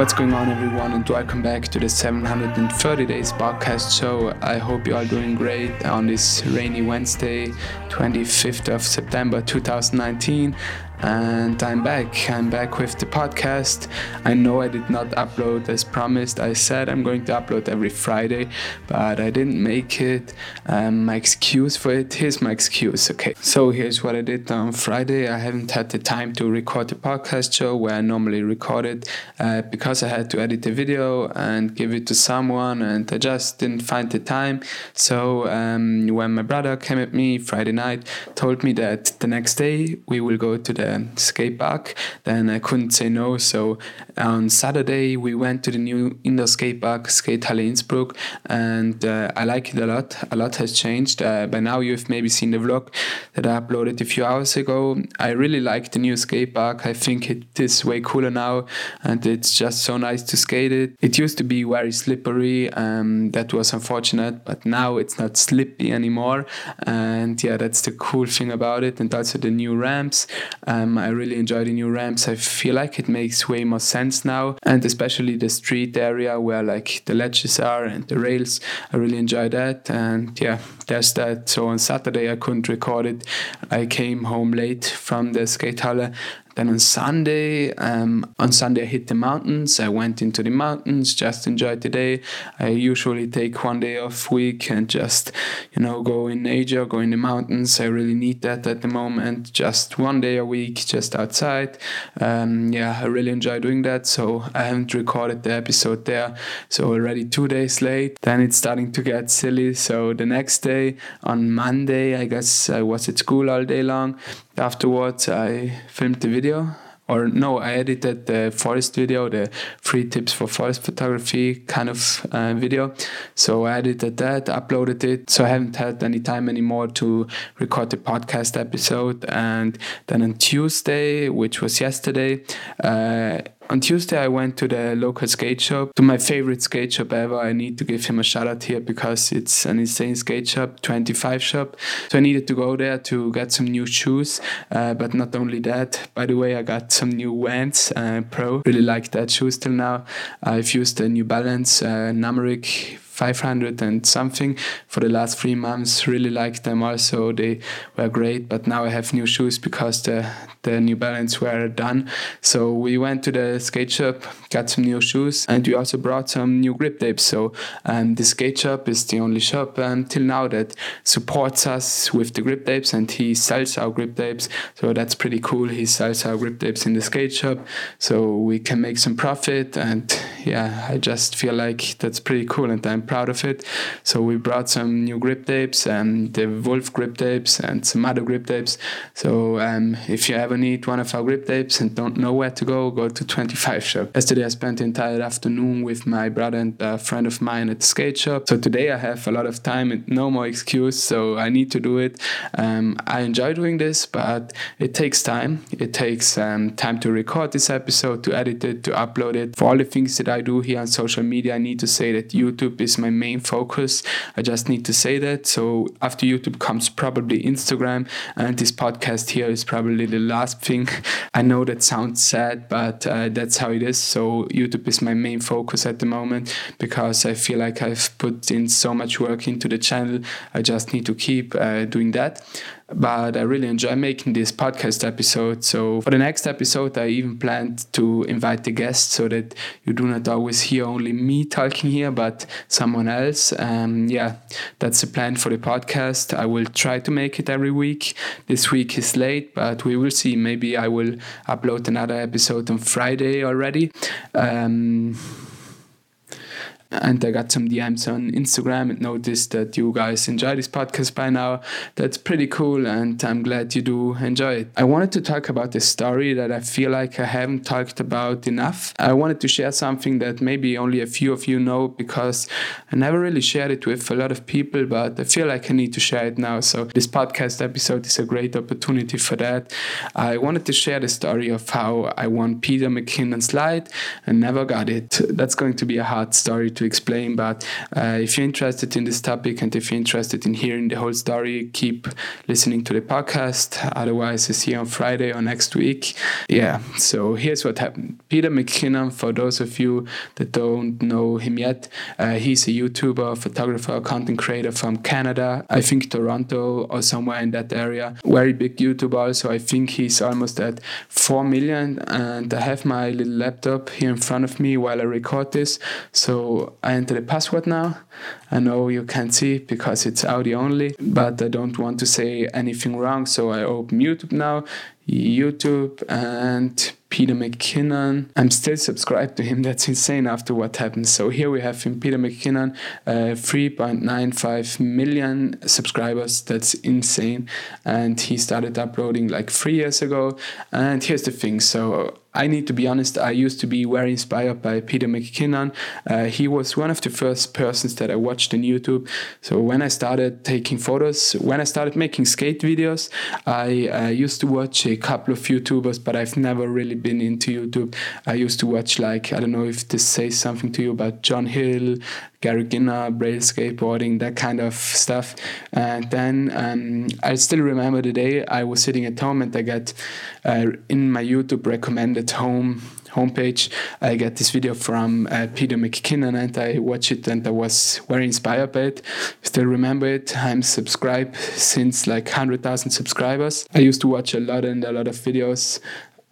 What's going on, everyone, and welcome back to the 730 Days podcast show. I hope you are doing great on this rainy Wednesday, 25th of September 2019 and I'm back. I'm back with the podcast. I know I did not upload as promised. I said I'm going to upload every Friday, but I didn't make it. Um, my excuse for it here's my excuse. Okay, so here's what I did on Friday. I haven't had the time to record the podcast show where I normally record it uh, because I had to edit the video and give it to someone, and I just didn't find the time. So um, when my brother came at me Friday night, told me that the next day we will go to the skate park, then I couldn't say no. So on Saturday we went to the new indoor skate park, Skatehalle Innsbruck, and uh, I like it a lot. A lot has changed. Uh, by now you've maybe seen the vlog that I uploaded a few hours ago. I really like the new skate park. I think it is way cooler now, and it's just so nice to skate it. It used to be very slippery. Um, that was unfortunate, but now it's not slippy anymore. And yeah, that's the cool thing about it. And also the new ramps. I really enjoy the new ramps. I feel like it makes way more sense now, and especially the street area where like the ledges are and the rails. I really enjoy that, and yeah, there's that. So on Saturday I couldn't record it. I came home late from the Skatehalle then on Sunday, um, on Sunday I hit the mountains. I went into the mountains, just enjoyed the day. I usually take one day off week and just, you know, go in nature, go in the mountains. I really need that at the moment. Just one day a week, just outside. Um, yeah, I really enjoy doing that. So I haven't recorded the episode there. So already two days late. Then it's starting to get silly. So the next day, on Monday, I guess I was at school all day long afterwards i filmed the video. Or no i edited the forest video the three tips for forest photography kind of uh, video. So i edited that uploaded it. So i haven't had any time anymore to record the podcast episode. And then on tuesday which was yesterday uh, on Tuesday, I went to the local skate shop, to my favorite skate shop ever. I need to give him a shout out here because it's an insane skate shop, 25 shop. So I needed to go there to get some new shoes. Uh, but not only that, by the way, I got some new Vans uh, Pro. Really like that shoes till now. I've used the New Balance uh, 500 and something for the last three months. Really liked them also. They were great, but now I have new shoes because the, the New Balance were done. So we went to the skate shop, got some new shoes, and we also brought some new grip tapes. So um, the skate shop is the only shop until now that supports us with the grip tapes and he sells our grip tapes. So that's pretty cool. He sells our grip tapes in the skate shop. So we can make some profit. And yeah, I just feel like that's pretty cool. And I'm proud of it. So we brought some new grip tapes and the Wolf grip tapes and some other grip tapes. So um, if you ever need one of our grip tapes and don't know where to go, go to 25 shop. Yesterday I spent the entire afternoon with my brother and a friend of mine at the skate shop. So today I have a lot of time and no more excuse. So I need to do it. Um, I enjoy doing this, but it takes time. It takes um, time to record this episode, to edit it, to upload it. For all the things that I do here on social media, I need to say that YouTube is my main focus. I just need to say that. So after YouTube comes probably Instagram, and this podcast here is probably the last thing. I know that sounds sad, but uh, that's how it is. So YouTube is my main focus at the moment because I feel like I've put in so much work into the channel. I just need to keep uh, doing that but I really enjoy making this podcast episode. So for the next episode, I even planned to invite the guests so that you do not always hear only me talking here, but someone else. Um, yeah, that's the plan for the podcast. I will try to make it every week. This week is late, but we will see. Maybe I will upload another episode on Friday already. Um, and I got some DMs on Instagram and noticed that you guys enjoy this podcast by now. That's pretty cool, and I'm glad you do enjoy it. I wanted to talk about a story that I feel like I haven't talked about enough. I wanted to share something that maybe only a few of you know because I never really shared it with a lot of people, but I feel like I need to share it now. So this podcast episode is a great opportunity for that. I wanted to share the story of how I won Peter McKinnon's Light and never got it. That's going to be a hard story to explain. But uh, if you're interested in this topic and if you're interested in hearing the whole story, keep listening to the podcast. Otherwise, I see you on Friday or next week. Yeah, so here's what happened. Peter McKinnon, for those of you that don't know him yet, uh, he's a YouTuber, photographer, content creator from Canada. I think Toronto or somewhere in that area. Very big YouTuber so I think he's almost at 4 million. And I have my little laptop here in front of me while I record this. So I enter the password now. I know you can't see because it's audio only, but I don't want to say anything wrong. So I open YouTube now, YouTube, and Peter McKinnon. I'm still subscribed to him. That's insane after what happened. So here we have him, Peter McKinnon, uh, 3.95 million subscribers. That's insane. And he started uploading like three years ago. And here's the thing. So I need to be honest, I used to be very inspired by Peter McKinnon. Uh, he was one of the first persons that I watched on YouTube. So when I started taking photos, when I started making skate videos, I uh, used to watch a couple of YouTubers, but I've never really been into YouTube. I used to watch like, I don't know if this says something to you about John Hill, Gary Ginner, braille skateboarding, that kind of stuff. And then um, I still remember the day I was sitting at home and I got uh, in my YouTube recommended home homepage i get this video from uh, peter mckinnon and i watched it and i was very inspired by it. Still remember it. I'm subscribed since like 100000 subscribers. I used to watch a lot and a lot of videos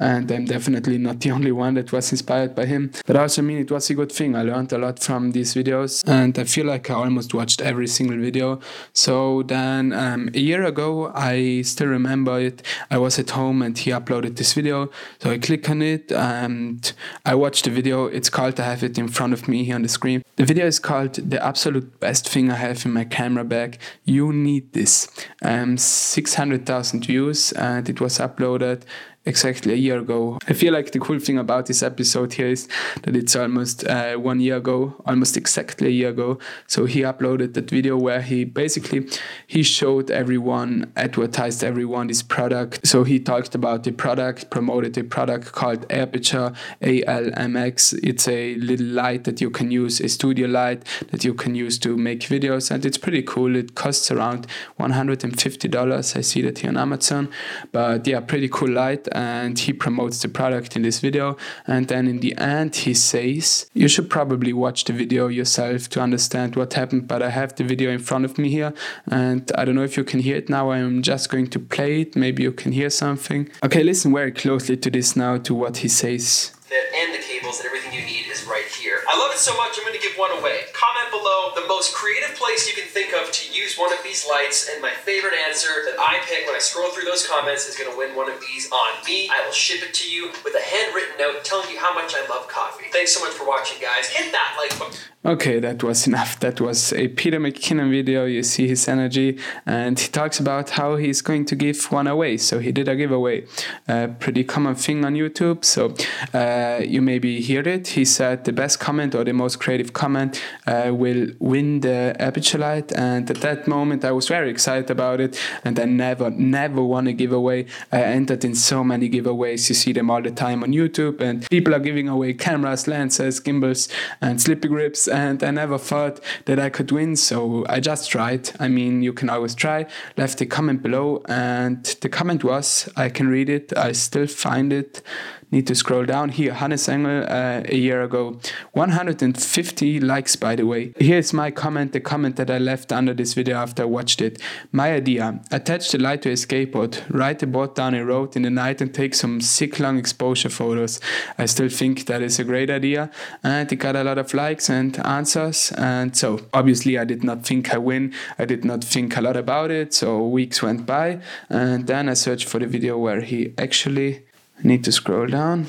and I'm definitely not the only one that was inspired by him. But I also, mean, it was a good thing. I learned a lot from these videos, and I feel like I almost watched every single video. So then, um, a year ago, I still remember it. I was at home and he uploaded this video. So I click on it and I watched the video. It's called, I have it in front of me here on the screen. The video is called The Absolute Best Thing I Have in My Camera Bag. You Need This. Um, 600,000 views, and it was uploaded exactly a year ago. I feel like the cool thing about this episode here is that it's almost uh, one year ago, almost exactly a year ago. So he uploaded that video where he basically he showed everyone, advertised everyone this product. So he talked about the product, promoted a product called Aputure ALMX. It's a little light that you can use, a studio light that you can use to make videos, and it's pretty cool. It costs around $150. I see that here on Amazon, but yeah, pretty cool light and he promotes the product in this video. And then in the end, he says, You should probably watch the video yourself to understand what happened. But I have the video in front of me here, and I don't know if you can hear it now. I'm just going to play it. Maybe you can hear something. Okay, listen very closely to this now, to what he says. And the cables and everything you need is right here. I love it so much, I'm going to give one away. Comment below the most creative place you can think of to use one of these lights, and my favorite answer that I pick when I scroll through those comments is going to win one of these on me. I will ship it to you with a handwritten note telling you how much I love coffee. Thanks so much for watching, guys. Hit that like button. Okay, that was enough. That was a Peter McKinnon video. You see his energy, and he talks about how he's going to give one away. So he did a giveaway, a pretty common thing on YouTube. So uh, you maybe hear it. He said the best comment or the most creative comment uh, will win the Aputure light. And at that moment, I was very excited about it, and I never, never won a giveaway. I entered in so many giveaways. You see them all the time on YouTube, and people are giving away cameras, lenses, gimbals, and slippy grips and I never thought that I could win. So I just tried. I mean, you can always try. Left a comment below, and the comment was I can read it. I still find it need to scroll down here. Hannes Engl uh, a year ago. 150 likes, by the way. Here's my comment, the comment that I left under this video after I watched it. My idea attach the light to a skateboard, ride the board down a road in the night, and take some sick long exposure photos. I still think that is a great idea, and it got a lot of likes and answers. And so, obviously, I did not think I win. I did not think a lot about it. So, weeks went by, and then I searched for the video where he actually Need to scroll down.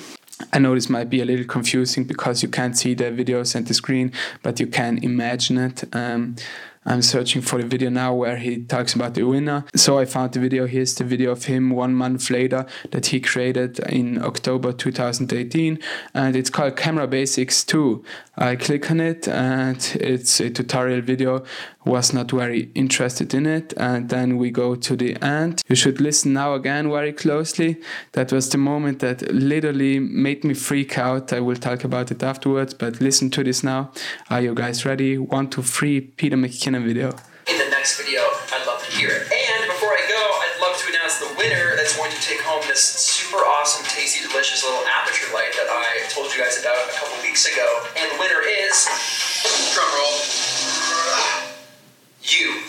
I know this might be a little confusing because you can't see the videos and the screen, but you can imagine it. Um, I'm searching for the video now where he talks about the winner. So I found the video. Here's the video of him one month later that he created in October 2018. And it's called Camera Basics 2. I click on it and it's a tutorial video. Was not very interested in it. And then we go to the end. You should listen now again very closely. That was the moment that literally made me freak out. I will talk about it afterwards, but listen to this now. Are you guys ready? One, two, three, Peter McKinnon video. In the next video, I'd love to hear it. And before I go, I'd love to announce the winner that's going to take home this super awesome, tasty, delicious little Aputure light that I told you guys about a couple weeks ago. And the winner is, drum roll, you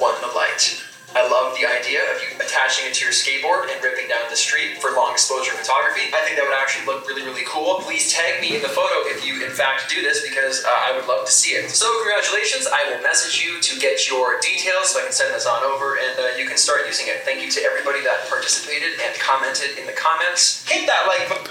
won the light. I love the idea of you attaching it to your skateboard and ripping down the street for long exposure photography. I think that would actually look really, really cool. Please tag me in the photo if you, in fact, do this because uh, I would love to see it. So, congratulations. I will message you to get your details so I can send this on over and uh, you can start using it. Thank you to everybody that participated and commented in the comments. Hit that like button.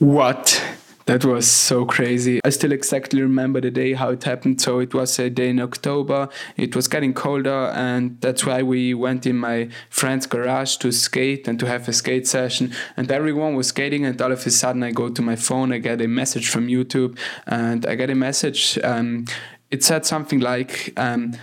What? That was so crazy. I still exactly remember the day how it happened. So it was a day in October. It was getting colder, and that's why we went in my friend's garage to skate and to have a skate session. And everyone was skating, and all of a sudden I go to my phone. I get a message from YouTube, and I get a message. Um, it said something like. Um,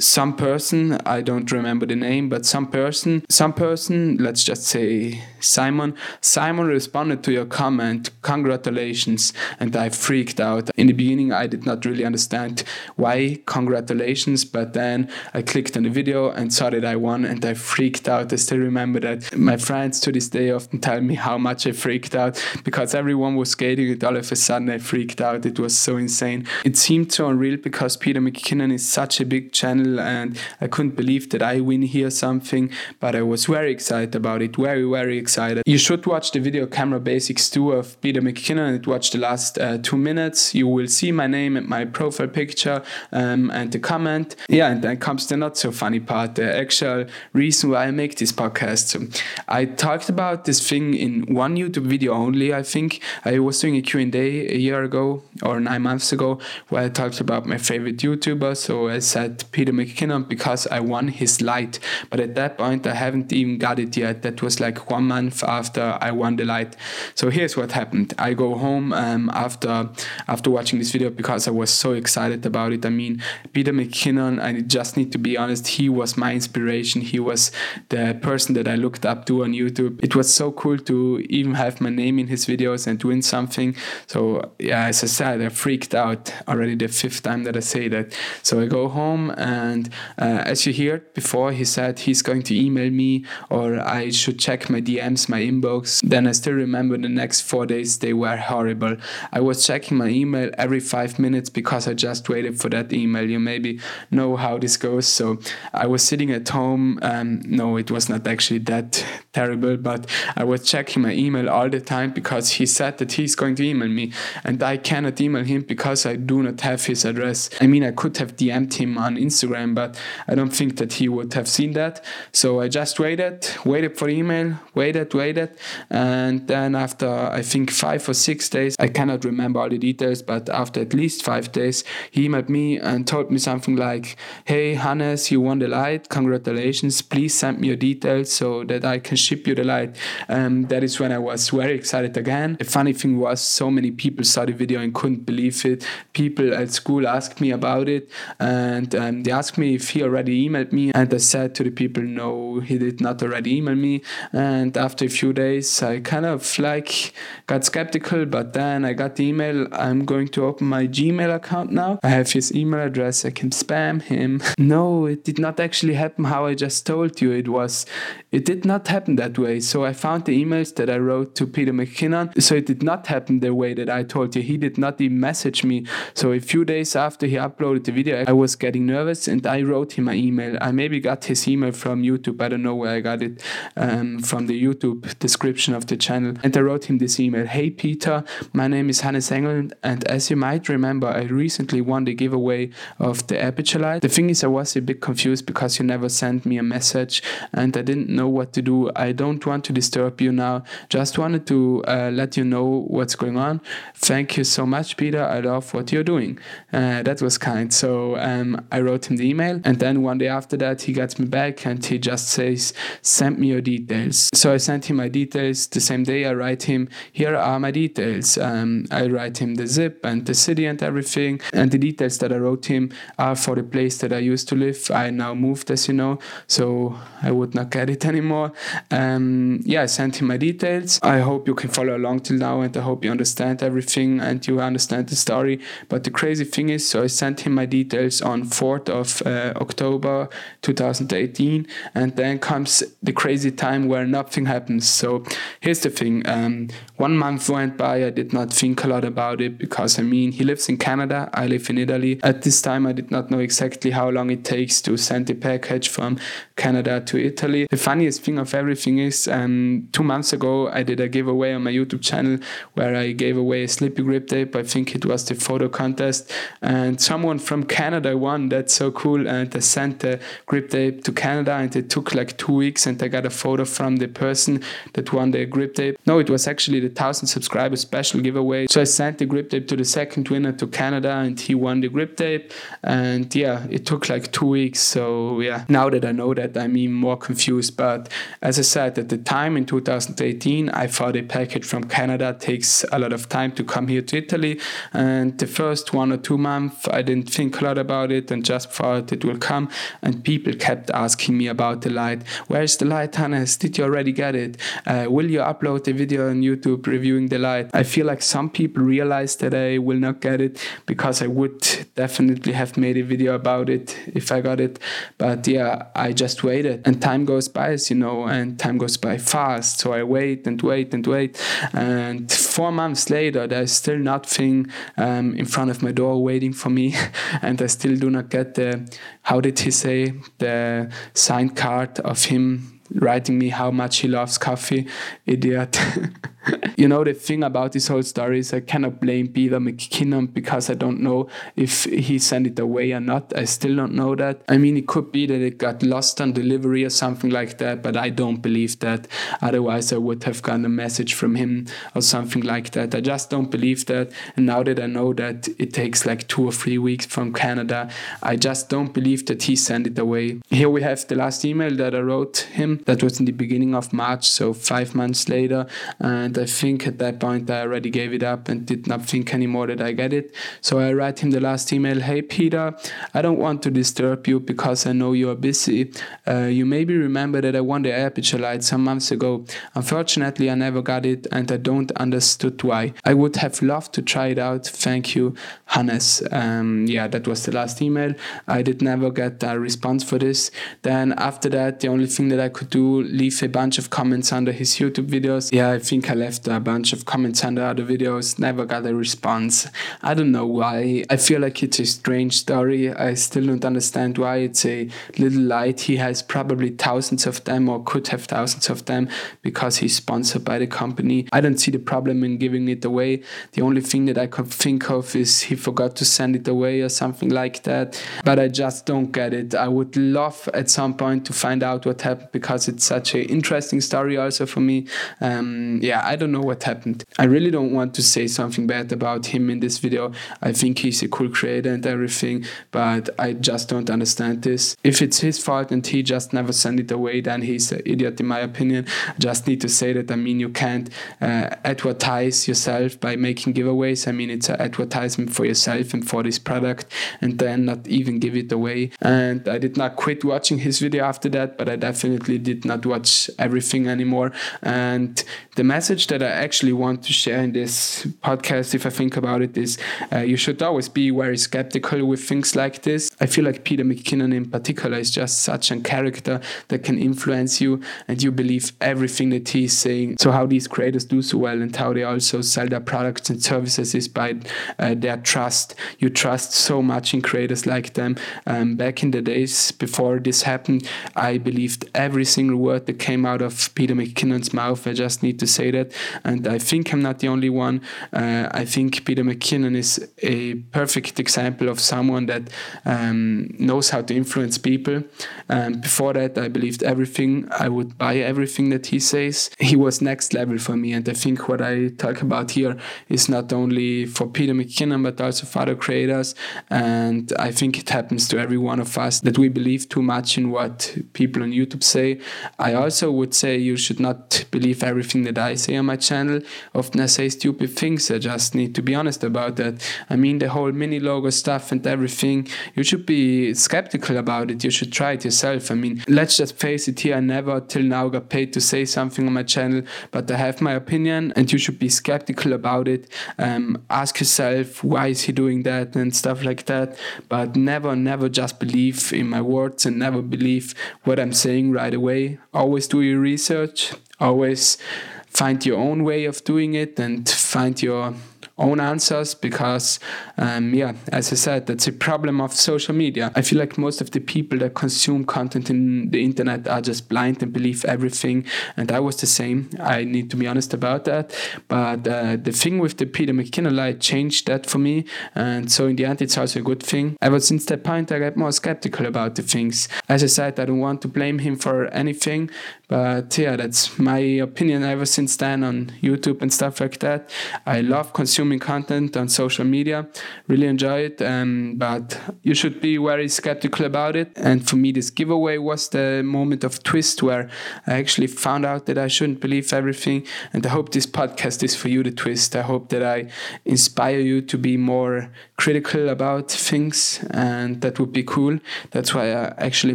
some person i don't remember the name but some person some person let's just say simon simon responded to your comment congratulations and i freaked out. In the beginning i did not really understand why congratulations but then i clicked on the video and saw that i won and i freaked out. I still remember that. My friends to this day often tell me how much i freaked out. Because everyone was skating and all of a sudden i freaked out. It was so insane. It seemed so unreal because peter mckinnon is such a big and I couldn't believe that I win here something, but I was very excited about it, very, very excited. You should watch the video Camera Basics 2 of Peter McKinnon and watch the last uh, two minutes. You will see my name and my profile picture um, and the comment. Yeah, and then comes the not so funny part, the actual reason why I make this podcast. So I talked about this thing in one YouTube video only, I think. I was doing a Q&A a year ago or nine months ago where I talked about my favorite YouTuber. So I said Peter McKinnon because I won his light. But at that point, I haven't even got it yet. That was like one month after I won the light. So here's what happened. I go home um, after after watching this video because I was so excited about it. I mean, Peter McKinnon, I just need to be honest, he was my inspiration. He was the person that I looked up to on YouTube. It was so cool to even have my name in his videos and win something. So yeah, as I said, I freaked out already the fifth time that I say that. So I go home and and uh, as you heard before, he said he's going to email me or I should check my DMs, my inbox. Then I still remember the next four days, they were horrible. I was checking my email every five minutes because I just waited for that email. You maybe know how this goes. So I was sitting at home. Um, no, it was not actually that terrible, but I was checking my email all the time because he said that he's going to email me and I cannot email him because I do not have his address. I mean, I could have DM'd him on Instagram Instagram, but I don't think that he would have seen that. So I just waited, waited for email, waited, waited, and then after I think five or six days, I cannot remember all the details, but after at least five days, he emailed me and told me something like, "Hey Hannes, you won the light. Congratulations! Please send me your details so that I can ship you the light." Um, that is when I was very excited again. The funny thing was, so many people saw the video and couldn't believe it. People at school asked me about it, and um, they asked me if he already emailed me, and I said to the people, no, he did not already email me. And after a few days, I kind of like got skeptical, but then I got the email. I'm going to open my Gmail account now. I have his email address. I can spam him. no, it did not actually happen how I just told you. It was, it did not happen that way. So I found the emails that I wrote to Peter McKinnon. So it did not happen the way that I told you. He did not even message me. So a few days after he uploaded the video, I was getting nervous and I wrote him an email. I maybe got his email from YouTube. I don't know where I got it um, from the YouTube description of the channel. And I wrote him this email Hey Peter, my name is Hannes Engl, and as you might remember, I recently won the giveaway of the Aputure Light. The thing is, I was a bit confused because you never sent me a message and I didn't know what to do. I don't want to disturb you now, just wanted to uh, let you know what's going on. Thank you so much, Peter. I love what you're doing. Uh, that was kind. So um, I wrote him the email. And then one day after that, he gets me back and he just says, Send me your details. So I sent him my details. The same day, I write him, Here are my details. Um, I write him the zip and the city and everything. And the details that I wrote him are for the place that I used to live. I now moved, as you know, so I would not get it anymore. Um, yeah, I sent him my details. I hope you can follow along till now and I hope you understand everything and you understand the story. But the crazy thing is, so I sent him my details on 4th of uh, October 2018, and then comes the crazy time where nothing happens. So here's the thing um, one month went by, I did not think a lot about it because I mean, he lives in Canada, I live in Italy. At this time, I did not know exactly how long it takes to send the package from Canada to Italy. The funniest thing of everything is, um, two months ago, I did a giveaway on my YouTube channel where I gave away a Slippy grip tape. I think it was the photo contest, and someone from Canada won. That's so And I sent the grip tape to Canada, and it took like two weeks, and I got a photo from the person that won the grip tape. No, it was actually the 1000 subscribers special giveaway. So I sent the grip tape to the second winner to Canada, and he won the grip tape. And yeah, it took like two weeks. So yeah, now that I know that, I'm even more confused. But as I said, at the time in 2018, I thought a package from Canada takes a lot of time to come here to Italy. And the first one or two months, I didn't think a lot about it and just thought it will come. And people kept asking me about the light. Where's the light, Hannes? Did you already get it? Uh, will you upload a video on YouTube reviewing the light? I feel like some people realize that I will not get it because I would definitely have made a video about it if I got it. But yeah, I just waited. And time goes by, as you know, and time goes by fast. So I wait and wait and wait. And four months later, there's still nothing um, in front of my door waiting for me. and I still do not get the, how did he say, the signed card of him writing me how much he loves coffee. Idiot. you know, the thing about this whole story is I cannot blame Peter McKinnon because I don't know if he sent it away or not. I still don't know that. I mean, it could be that it got lost on delivery or something like that, but I don't believe that. Otherwise, I would have gotten a message from him or something like that. I just don't believe that. And now that I know that it takes like two or three weeks from Canada, I just don't believe that he sent it away. Here we have the last email that I wrote him. That was in the beginning of March, so five months later. And I think at that point I already gave it up and did not think anymore that I get it. So I write him the last email Hey Peter, I don't want to disturb you because I know you are busy. Uh, you maybe remember that I won the Aputure Light some months ago. Unfortunately, I never got it and I don't understood why. I would have loved to try it out. Thank you, Hannes. Um, yeah, that was the last email. I did never get a response for this. Then after that, the only thing that I could do, leave a bunch of comments under his YouTube videos. Yeah, I think I left a bunch of comments under other videos, never got a response. I don't know why. I feel like it's a strange story. I still don't understand why it's a little light. He has probably thousands of them or could have thousands of them because he's sponsored by the company. I don't see the problem in giving it away. The only thing that I could think of is he forgot to send it away or something like that. But I just don't get it. I would love at some point to find out what happened because it's such an interesting story also for me. Um, yeah, I don't know what happened. I really don't want to say something bad about him in this video. I think he's a cool creator and everything, but I just don't understand this. If it's his fault and he just never sent it away, then he's an idiot in my opinion. I just need to say that. I mean, you can't uh, advertise yourself by making giveaways. I mean, it's an advertisement for yourself and for this product, and then not even give it away. And I did not quit watching his video after that, but I definitely did not watch everything anymore. And the message that I actually want to share in this podcast, if I think about it, is uh, you should always be very skeptical with things like this. I feel like Peter McKinnon in particular is just such a character that can influence you and you believe everything that he's saying. So, how these creators do so well and how they also sell their products and services is by uh, their trust. You trust so much in creators like them. Um, back in the days before this happened, I believed every single word that came out of Peter McKinnon's mouth. I just need to say that. And I think I'm not the only one. Uh, I think Peter McKinnon is a perfect example of someone that um, knows how to influence people. Um, before that, I believed everything. I would buy everything that he says. He was next level for me. And I think what I talk about here is not only for Peter McKinnon, but also for other creators. And I think it happens to every one of us that we believe too much in what people on YouTube say. I also would say you should not believe everything that I say on my channel. Often I say stupid things. I just need to be honest about that. I mean, the whole mini logo stuff and everything, you should be skeptical about it. You should try it yourself. I mean, let's just face it here. I never till now got paid to say something on my channel, but I have my opinion and you should be skeptical about it. Um, ask yourself, why is he doing that and stuff like that. But never, never just believe in my words and never believe what I'm saying right away. Always do your research. Always find your own way of doing it and find your own answers because, um, yeah, as I said, that's a problem of social media. I feel like most of the people that consume content in the internet are just blind and believe everything. And I was the same. I need to be honest about that. But uh, the thing with the Peter McKinnon light changed that for me. And so in the end, it's also a good thing. Ever since that point, I got more skeptical about the things. As I said, I don't want to blame him for anything. But yeah, that's my opinion ever since then on YouTube and stuff like that. I love consuming content on social media, really enjoy it, um, but you should be very skeptical about it. And for me, this giveaway was the moment of twist where I actually found out that I shouldn't believe everything. And I hope this podcast is for you the twist. I hope that I inspire you to be more critical about things, and that would be cool. That's why I actually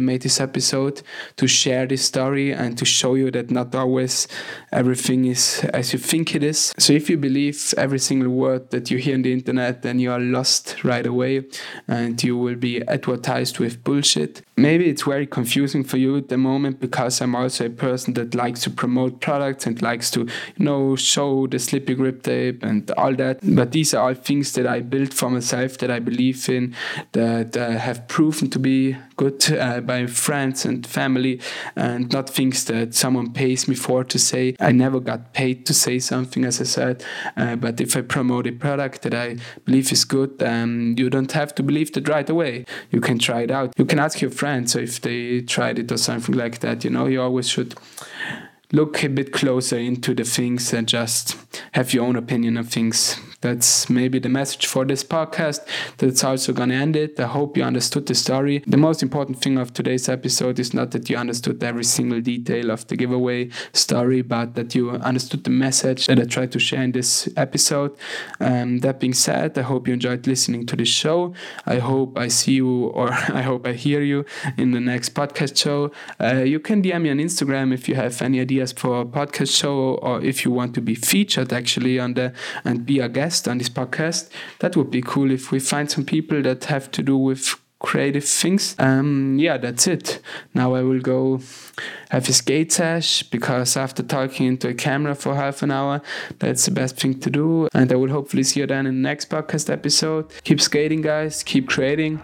made this episode to share this story and to show you that not always everything is as you think it is. So if you believe every single word that you hear on the internet, then you are lost right away and you will be advertised with bullshit. Maybe it's very confusing for you at the moment because I'm also a person that likes to promote products and likes to, you know, show the slippy grip tape and all that. But these are all things that I built for myself that I believe in, that uh, have proven to be good uh, by friends and family, and not things that someone pays me for to say. I never got paid to say something, as I said. Uh, but if I promote a product that I believe is good, um, you don't have to believe that right away. You can try it out. You can ask your friends if they tried it or something like that. You know, you always should look a bit closer into the things and just have your own opinion of things that's maybe the message for this podcast. That's also going to end it. I hope you understood the story. The most important thing of today's episode is not that you understood every single detail of the giveaway story, but that you understood the message that I tried to share in this episode. Um, that being said, I hope you enjoyed listening to this show. I hope I see you or I hope I hear you in the next podcast show. Uh, you can DM me on Instagram if you have any ideas for a podcast show or if you want to be featured actually on the and be a guest guest on this podcast. That would be cool if we find some people that have to do with creative things. Um, yeah, that's it. Now I will go have a skate sesh because after talking into a camera for half an hour, that's the best thing to do. And I will hopefully see you then in the next podcast episode. Keep skating, guys. Keep creating.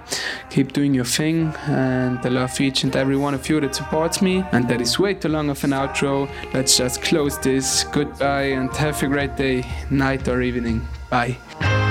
Keep doing your thing. And I love each and every one of you that supports me. And that is way too long of an outro. Let's just close this. Goodbye and have a great day, night, or evening. Bye.